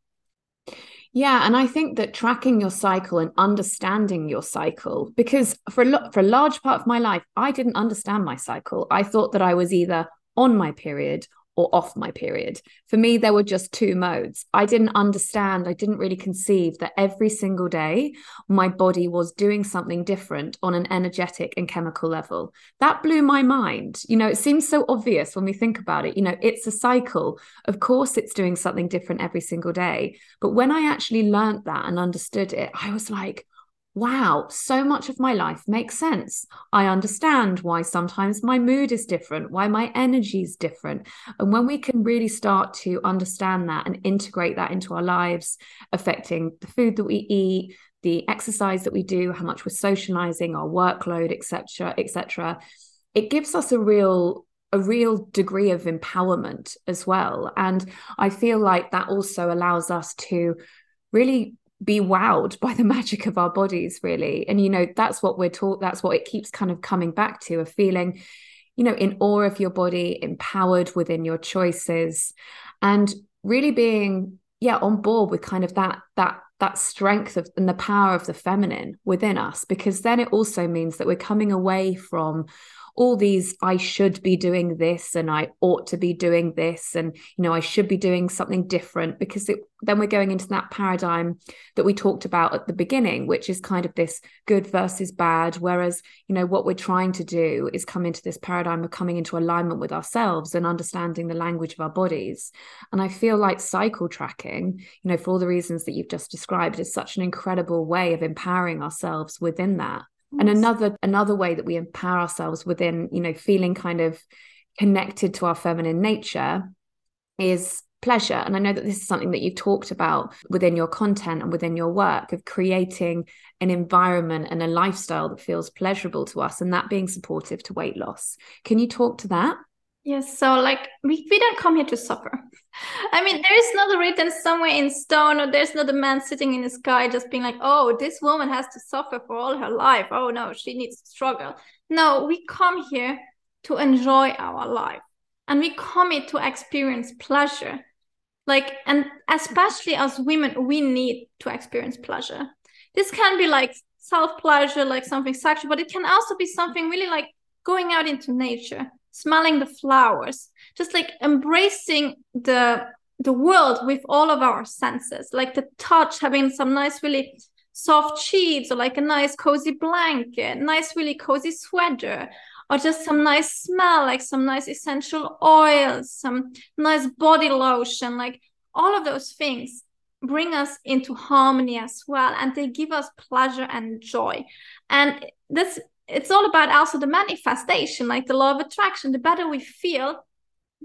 Speaker 1: yeah, and I think that tracking your cycle and understanding your cycle, because for a lo- for a large part of my life, I didn't understand my cycle. I thought that I was either on my period or off my period. For me, there were just two modes. I didn't understand, I didn't really conceive that every single day my body was doing something different on an energetic and chemical level. That blew my mind. You know, it seems so obvious when we think about it. You know, it's a cycle. Of course, it's doing something different every single day. But when I actually learned that and understood it, I was like, wow, so much of my life makes sense. I understand why sometimes my mood is different, why my energy is different. And when we can really start to understand that and integrate that into our lives, affecting the food that we eat, the exercise that we do, how much we're socializing, our workload, etc., etc., it gives us a real a real degree of empowerment as well. And I feel like that also allows us to really be wowed by the magic of our bodies really. And you know that's what we're taught that's what it keeps kind of coming back to a feeling you know in awe of your body empowered within your choices and really being yeah on board with kind of that that that strength of and the power of the feminine within us because then it also means that we're coming away from all these I should be doing this and I ought to be doing this and you know I should be doing something different because it, then we're going into that paradigm that we talked about at the beginning which is kind of this good versus bad. Whereas you know what we're trying to do is come into this paradigm of coming into alignment with ourselves and understanding the language of our bodies. And I feel like cycle tracking you know for all the reasons that you've just described is such an incredible way of empowering ourselves within that and another another way that we empower ourselves within you know feeling kind of connected to our feminine nature is pleasure. And i know that this is something that you've talked about within your content and within your work of creating an environment and a lifestyle that feels pleasurable to us and that being supportive to weight loss. Can you talk to that
Speaker 2: Yes, so like we, we don't come here to suffer. I mean, there is not written somewhere in stone, or there's not a man sitting in the sky just being like, oh, this woman has to suffer for all her life. Oh no, she needs to struggle. No, we come here to enjoy our life and we come here to experience pleasure. Like, and especially as women, we need to experience pleasure. This can be like self pleasure, like something sexual, but it can also be something really like going out into nature smelling the flowers, just like embracing the the world with all of our senses, like the touch, having some nice, really soft sheets or like a nice cozy blanket, nice really cozy sweater, or just some nice smell, like some nice essential oils, some nice body lotion, like all of those things bring us into harmony as well and they give us pleasure and joy. And this it's all about also the manifestation like the law of attraction. The better we feel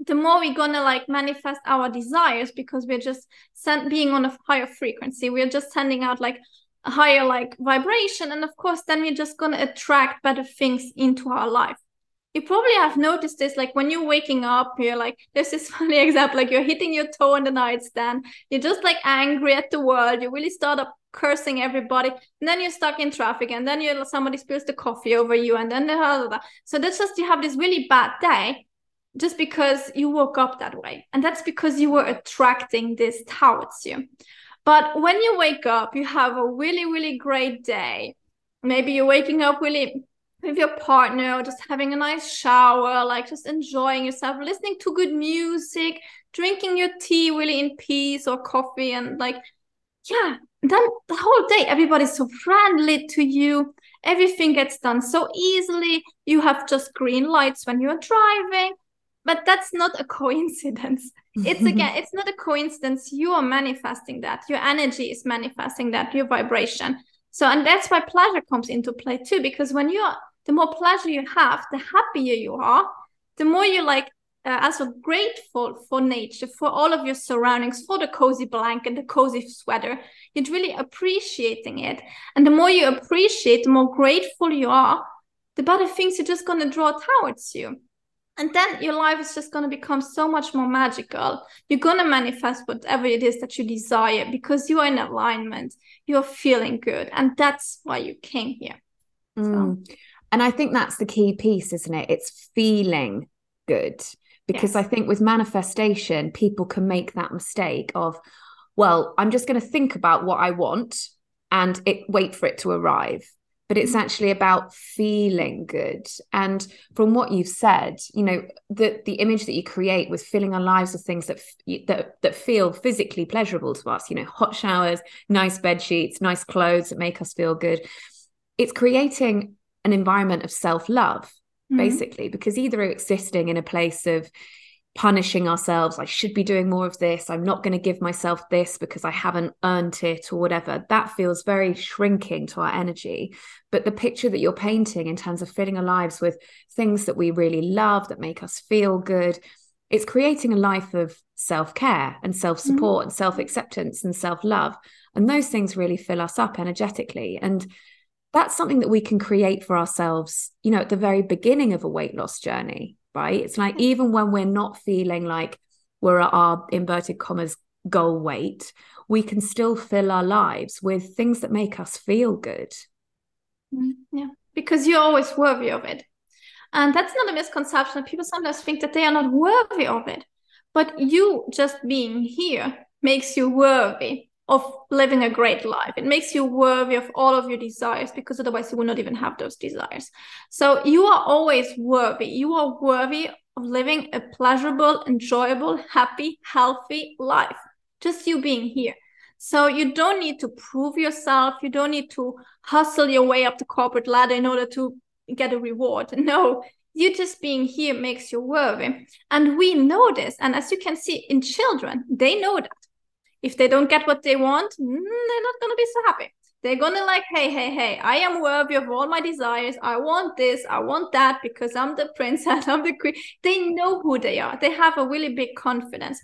Speaker 2: the more we're gonna like manifest our desires because we're just sent being on a higher frequency. We're just sending out like a higher like vibration and of course then we're just to attract better things into our life you probably have noticed this like when you're waking up you're like there's this funny example like you're hitting your toe on the nightstand you're just like angry at the world you really start up cursing everybody and then you're stuck in traffic and then you somebody spills the coffee over you and then blah, blah, blah. so that's just you have this really bad day just because you woke up that way and that's because you were attracting this towards you but when you wake up, you have a really, really great day. Maybe you're waking up really with your partner or just having a nice shower, like just enjoying yourself, listening to good music, drinking your tea really in peace or coffee, and like, yeah, then the whole day, everybody's so friendly to you. Everything gets done so easily. You have just green lights when you're driving. But that's not a coincidence. It's again it's not a coincidence. You are manifesting that. Your energy is manifesting that your vibration. So and that's why pleasure comes into play too because when you're the more pleasure you have the happier you are the more you like uh, also grateful for nature for all of your surroundings for the cozy blanket the cozy sweater. You're really appreciating it. And the more you appreciate the more grateful you are the better things are just going to draw towards you. And then your life is just going to become so much more magical. You're going to manifest whatever it is that you desire because you are in alignment. You're feeling good. And that's why you came here.
Speaker 1: Mm. And i think that's the key piece isn't it? It's feeling good. Because yes. i think with manifestation people can make that mistake of well i'm just going to think about what i want and it wait for it to arrive. But it's mm. actually about feeling good. And from what you've said you know the the image that you create with filling our lives with things that that that feel physically pleasurable to us you know hot showers nice bed sheets nice clothes that make us feel good. It's creating an environment of self-love mm-hmm. basically because either existing in a place of punishing ourselves i should be doing more of this i'm not going to give myself this because i haven't earned it or whatever that feels very shrinking to our energy but the picture that you're painting in terms of filling our lives with things that we really love that make us feel good it's creating a life of self-care and self-support mm-hmm. and self-acceptance and self-love and those things really fill us up energetically and that's something that we can create for ourselves you know at the very beginning of a weight loss journey right? It's like even when we're not feeling like we're at our inverted commas goal weight, we can still fill our lives with things that make us feel good.
Speaker 2: Mm, yeah, because you're always worthy of it. And that's not a misconception. People sometimes think that they are not worthy of it. But you just being here makes you worthy of living a great life. It makes you worthy of all of your desires because otherwise you will not even have those desires. So you are always worthy. You are worthy of living a pleasurable, enjoyable, happy, healthy life. Just you being here. So you don't need to prove yourself. You don't need to hustle your way up the corporate ladder in order to get a reward. No, you just being here makes you worthy. And we know this. And as you can see in children, they know that if they don't get what they want, mm, they're not going to be so happy. They're going to like, hey, hey, hey, I am worthy of all my desires. I want this, I want that because I'm the princess, I'm the queen. They know who they are. They have a really big confidence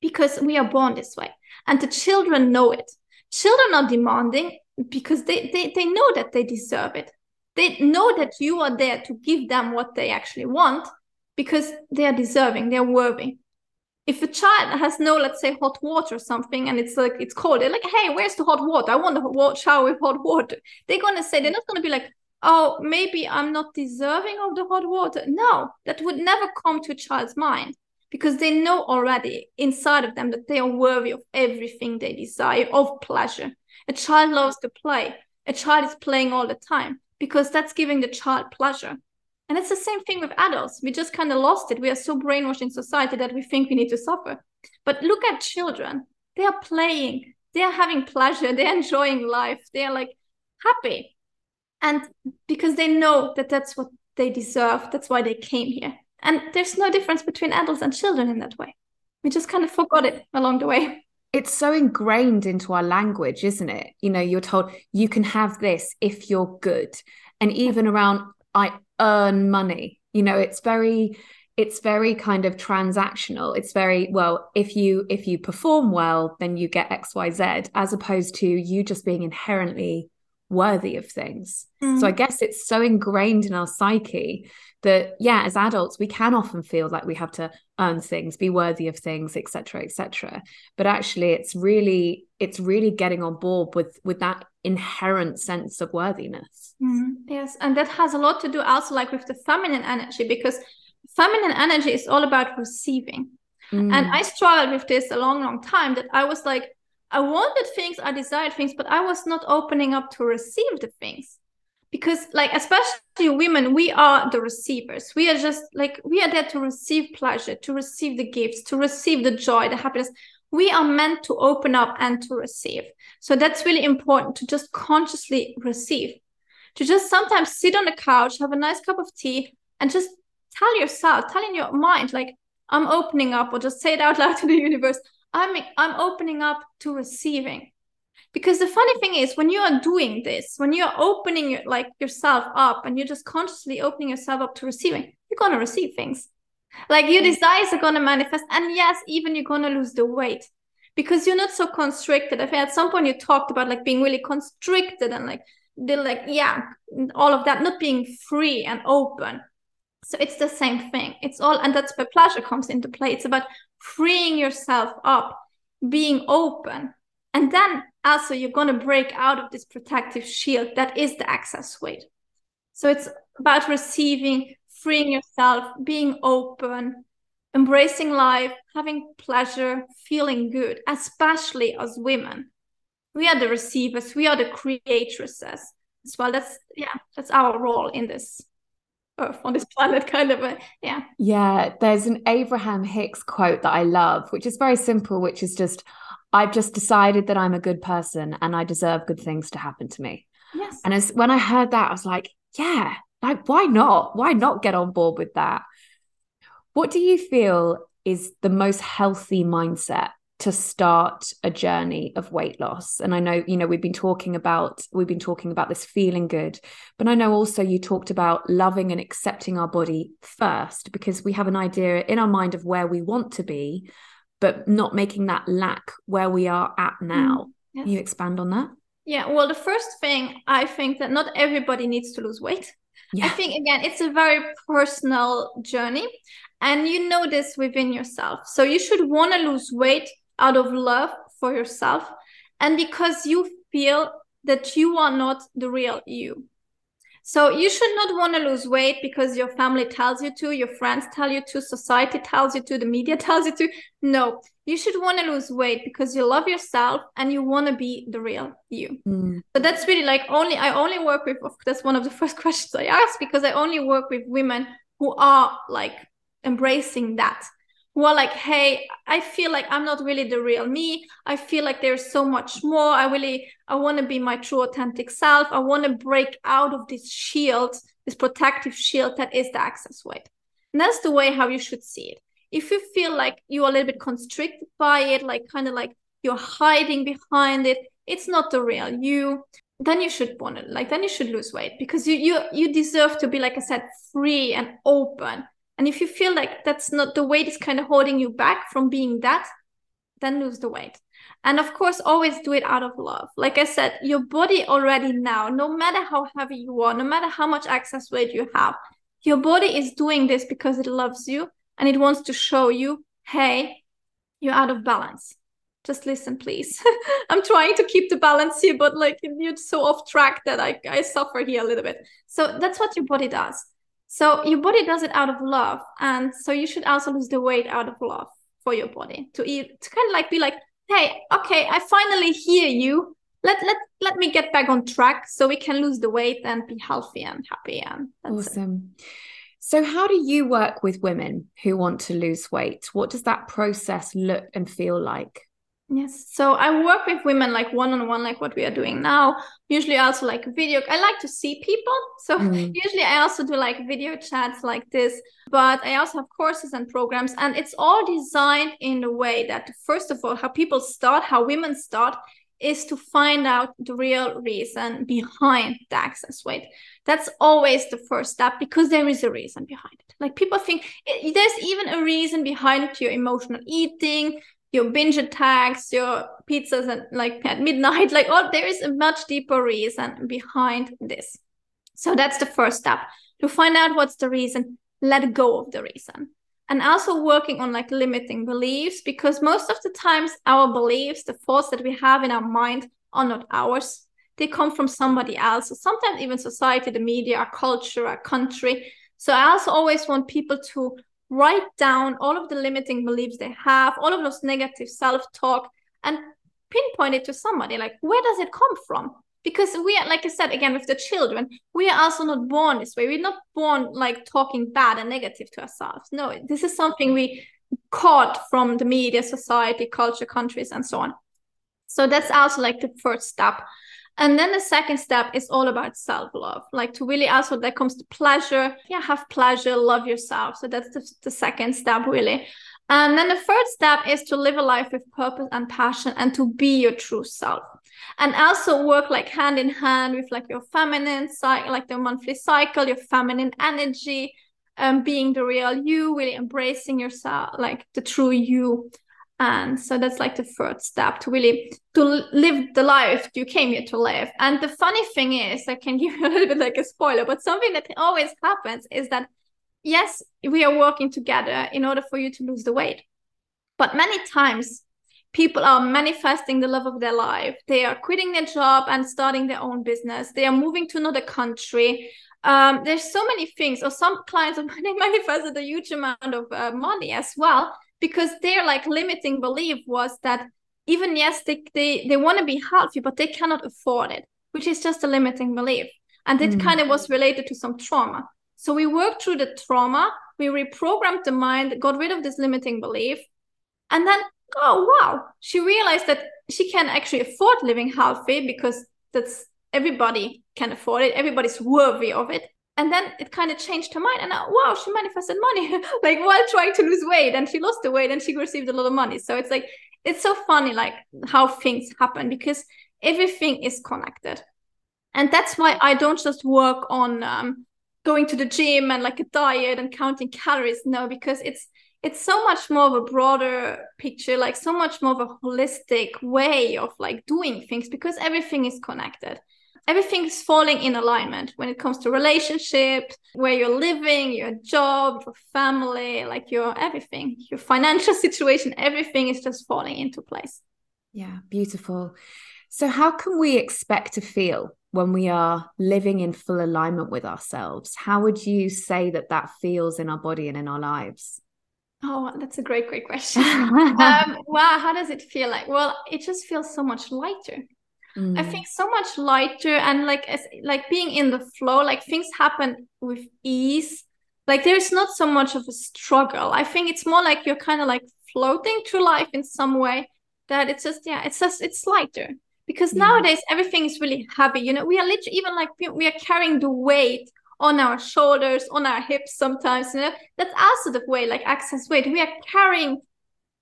Speaker 2: because we are born this way. And the children know it. Children are demanding because they, they, they know that they deserve it. They know that you are there to give them what they actually want because they are deserving, they're worthy if a child has no let's say hot water or something and it's like it's cold they're like hey where's the hot water? I want to shower with hot water. They're going to say they're not going to be like oh maybe i'm not deserving of the hot water. No that would never come to a child's mind because they know already inside of them that they are worthy of everything they desire of pleasure. A child loves to play. A child is playing all the time because that's giving the child pleasure and it's the same thing with adults. We just kind of lost it. We are so brainwashed in society that we think we need to suffer. But look at children. They are playing. they're having pleasure they're enjoying life they're like happy and because they know that that's what they deserve that's why they came here and there's no difference between adults and children in that way we just kind of forgot it along the way
Speaker 1: it's so ingrained into our language isn't it you know you're told you can have this if you're good and even around i earn money. You know it's very it's very kind of transactional. It's very well if you if you perform well then you get xyz as opposed to you just being inherently worthy of things mm. so i guess it's so ingrained in our psyche that yeah as adults we can often feel like we have to earn things be worthy of things etc etc but actually it's really it's really getting on board with with that inherent sense of worthiness
Speaker 2: mm. yes and that has a lot to do also like with the feminine energy because feminine energy is all about receiving. Mm. And I struggled with this a long, long time that I was like, I wanted things, I desired things, but I was not opening up to receive the things. Because, like, especially women, we are the receivers. We are just like, we are there to receive pleasure, to receive the gifts, to receive the joy, the happiness. We are meant to open up and to receive. So that's really important to just consciously receive. To just sometimes sit on the couch, have a nice cup of tea, and just tell yourself, tell in your mind, like, I'm opening up, or just say it out loud to the universe. I'm I'm opening up to receiving. Because the funny thing is, when you are doing this, when you are opening your, like yourself up, and you're just consciously opening yourself up to receiving, you're gonna receive things. Like your mm. desires are gonna manifest, and yes, even you're gonna lose the weight because you're not so constricted. I think at some point you talked about like being really constricted and like the like yeah, all of that, not being free and open. So it's the same thing. It's all, and that's where pleasure comes into play. It's about freeing yourself up, being open. And then also you're going to break out of this protective shield that is the excess weight. So it's about receiving, freeing yourself, being open, embracing life, having pleasure, feeling good, especially as women. We are the receivers, we are the creatresses as well. That's yeah, that's our role in this on this planet kind of a yeah.
Speaker 1: Yeah there's an abraham hicks quote that i love which is very simple which is just i've just decided that i'm a good person and i deserve good things to happen to me.
Speaker 2: Yes.
Speaker 1: And as when i heard that i was like yeah like why not? Why not get on board with that? What do you feel is the most healthy mindset to start a journey of weight loss. And i know you know we've been talking about we've been talking about this feeling good but i know also you talked about loving and accepting our body first because we have an idea in our mind of where we want to be but not making that lack where we are at mm, now. yes. Can you expand on that?
Speaker 2: Yeah well the first thing i think that not everybody needs to lose weight. Yeah. i think again it's a very personal journey and you know this within yourself. So you should want to lose weight out of love for yourself and because you feel that you are not the real you. So you should not want to lose weight because your family tells you to, your friends tell you to, society tells you to, the media tells you to. No, you should want to lose weight because you love yourself and you want to be the real you. Mm. So that's really like only I only work with that's one of the first questions I ask because I only work with women who are like embracing that are like, hey, I feel like I'm not really the real me. I feel like there's so much more. I really, I want to be my true authentic self. I want to break out of this shield, this protective shield that is the excess weight. And that's the way how you should see it. If you feel like you're a little bit constricted by it, like kind of like you're hiding behind it, it's not the real you then you should want it like then you should lose weight because you you you deserve to be like i said free and open and if you feel like that's not the weight is kind of holding you back from being that, then lose the weight. And of course, always do it out of love. Like I said, your body already now, no matter how heavy you are, no matter how much excess weight you have, your body is doing this because it loves you and it wants to show you, hey, you're out of balance. Just listen, please. I'm trying to keep the balance here, but like you're so off track that I, I suffer here a little bit. So that's what your body does. So your body does it out of love, and so you should also lose the weight out of love for your body to eat to kind of like be like, hey, okay, I finally hear you. Let let let me get back on track so we can lose the weight and be healthy and happy and
Speaker 1: awesome. It. So, how do you work with women who want to lose weight? What does that process look and feel like?
Speaker 2: Yes. So I work with women like one on one, like what we are doing now. Usually also like video. I like to see people. So mm. usually I also do like video chats like this. But I also have courses and programs. And it's all designed in a way that, first of all, how people start, how women start, is to find out the real reason behind the excess weight. That's always the first step because there is a reason behind it. Like people think it, there's even a reason behind your emotional eating, your binge attacks, your pizzas and like at midnight. Like oh, there is a much deeper reason behind this. So that's the first step to find out what's the reason. Let go of the reason and also working on like limiting beliefs because most of the times our beliefs the thoughts that we have in our mind are not ours they come from somebody else so sometimes even society the media our culture our country so i also always want people to write down all of the limiting beliefs they have all of those negative self-talk and pinpoint it to somebody. Like where does it come from? Because we are like i said again with the children we are also not born this way. We're not born like talking bad and negative to ourselves. No this is something we caught from the media society culture countries and so on. So that's also like the first step and then the second step is all about self-love like to really also that comes to pleasure. Yeah have pleasure love yourself. So that's the, the second step really. And then the third step is to live a life with purpose and passion and to be your true self. And also work like hand in hand with like your feminine like the monthly cycle your feminine energy um being the real you really embracing yourself like the true you and so that's like the first step to really to live the life you came here to live and the funny thing is i can give you a little bit like a spoiler but something that always happens is that yes we are working together in order for you to lose the weight but many times people are manifesting the love of their life. They are quitting their job and starting their own business. They are moving to another country. Um, there's so many things. Or some clients have manifested a huge amount of uh, money as well because their like limiting belief was that even yes they they, they want to be healthy but they cannot afford it which is just a limiting belief. And it mm. kind of was related to some trauma. So we worked through the trauma we reprogrammed the mind got rid of this limiting belief and then oh wow she realized that she can actually afford living healthy because that's everybody can afford it everybody's worthy of it and then it kind of changed her mind and uh, wow she manifested money. Like while trying to lose weight and she lost the weight and she received a lot of money. So it's like it's so funny like how things happen because everything is connected. And that's why i don't just work on um, going to the gym and like a diet and counting calories no because it's it's so much more of a broader picture like so much more of a holistic way of like doing things because everything is connected everything is falling in alignment when it comes to relationships where you're living your job your family like your everything your financial situation everything is just falling into place
Speaker 1: yeah beautiful so how can we expect to feel when we are living in full alignment with ourselves how would you say that that feels in our body and in our lives
Speaker 2: Oh, that's a great, great question. um, wow, how does it feel like? Well, it just feels so much lighter. Mm. I think so much lighter and like as like being in the flow, like things happen with ease. Like there's not so much of a struggle. I think it's more like you're kind of like floating through life in some way. That it's just yeah, it's just it's lighter because yeah. nowadays everything is really heavy. You know, we are literally even like we are carrying the weight on our shoulders, on our hips sometimes. You know, that's also the way, like excess weight. We are carrying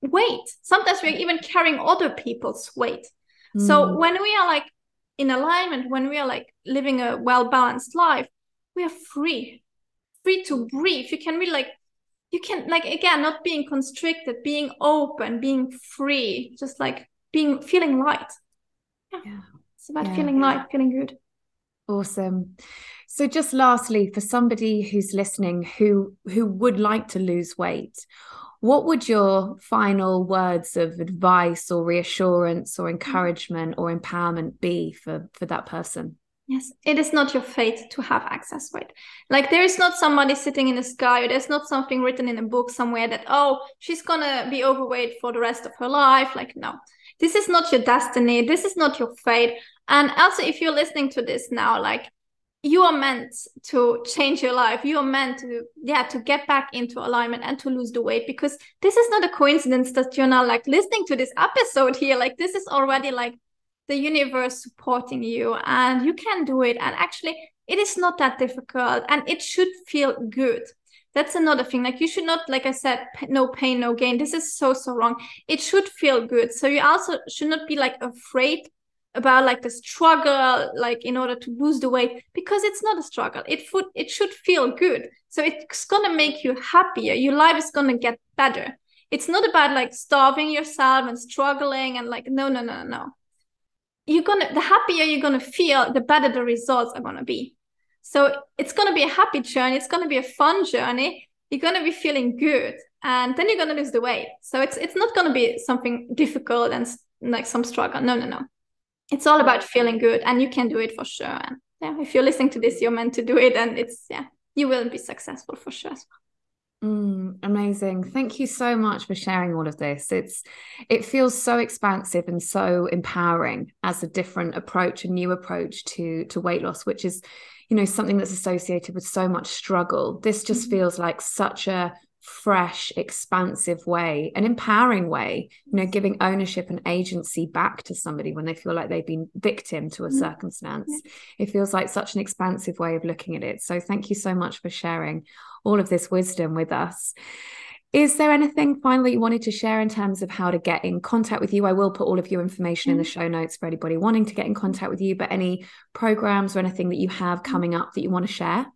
Speaker 2: weight. Sometimes we're even carrying other people's weight. Mm. So when we are like in alignment, when we are like living a well-balanced life, we are free, free to breathe. You can really like you can like again not being constricted, being open, being free, just like being feeling light. Yeah. yeah. It's about yeah. feeling light, feeling good.
Speaker 1: Awesome. So just lastly, for somebody who's listening who who would like to lose weight, what would your final words of advice or reassurance or mm. encouragement or empowerment be for for that person?
Speaker 2: Yes, it is not your fate to have excess weight. Like there is not somebody sitting in the sky, or there's not something written in a book somewhere that oh she's gonna be overweight for the rest of her life. Like no, this is not your destiny. This is not your fate. And also, if you're listening to this now, like you are meant to change your life. You are meant to yeah to get back into alignment and to lose the weight because this is not a coincidence that you're now like listening to this episode here. Like this is already like the universe supporting you and you can do it. And actually it is not that difficult and it should feel good. That's another thing. Like you should not like i said no pain no gain. This is so so wrong. It should feel good. So you also should not be like afraid about like the struggle like in order to lose the weight because it's not a struggle. It food it should feel good. So it's gonna make you happier. Your life is gonna get better. It's not about like starving yourself and struggling and like no no no no you're gonna the happier you're gonna feel the better the results are gonna be. So it's gonna be a happy journey. It's gonna be a fun journey. You're gonna be feeling good and then you're gonna lose the weight. So it's it's not gonna be something difficult and like some struggle. No no no it's all about feeling good and you can do it for sure and yeah if you're listening to this you're meant to do it and it's yeah you will be successful for sure as well
Speaker 1: Mm, amazing. Thank you so much for sharing all of this. It's it feels so expansive and so empowering as a different approach, a new approach to to weight loss, which is, you know, something that's associated with so much struggle. This just mm-hmm. feels like such a fresh, expansive way, an empowering way, you know, giving ownership and agency back to somebody when they feel like they've been victim to a mm-hmm. circumstance. It feels like such an expansive way of looking at it. So thank you so much for sharing all of this wisdom with us. Is there anything finally you wanted to share in terms of how to get in contact with you? I will put all of your information in the mm-hmm. show notes for anybody wanting to get in contact with you, but any programs or anything that you have mm-hmm. coming up that you want to share?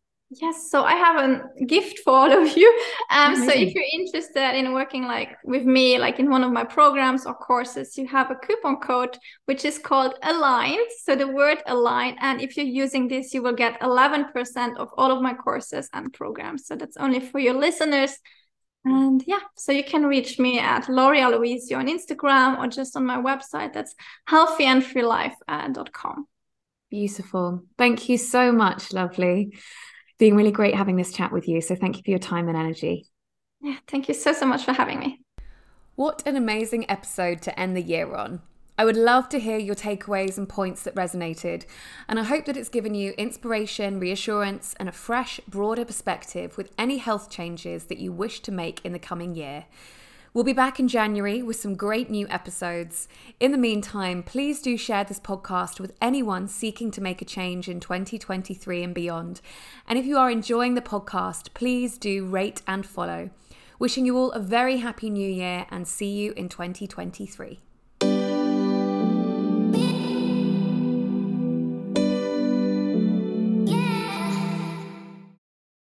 Speaker 2: Yes, so I have a gift for all of you. Um, so if you're interested in working like with me, like in one of my programs or courses, you have a coupon code which is called Align. So the word Align, and if you're using this, you will get 11% of all of my courses and programs. So that's only for your listeners. And yeah, so you can reach me at Lori Aloisio on Instagram or just on my website. That's healthyandfreelife.com.
Speaker 1: Beautiful. Thank you so much, lovely been really great having this chat with you. So thank you for your time and energy.
Speaker 2: Yeah, thank you so, so much for having me.
Speaker 1: What an amazing episode to end the year on. I would love to hear your takeaways and points that resonated, and I hope that it's given you inspiration, reassurance, and a fresh, broader perspective with any health changes that you wish to make in the coming year. We'll be back in January with some great new episodes. In the meantime, please do share this podcast with anyone seeking to make a change in 2023 and beyond. And if you are enjoying the podcast, please do rate and follow. Wishing you all a very happy new year and see you in 2023.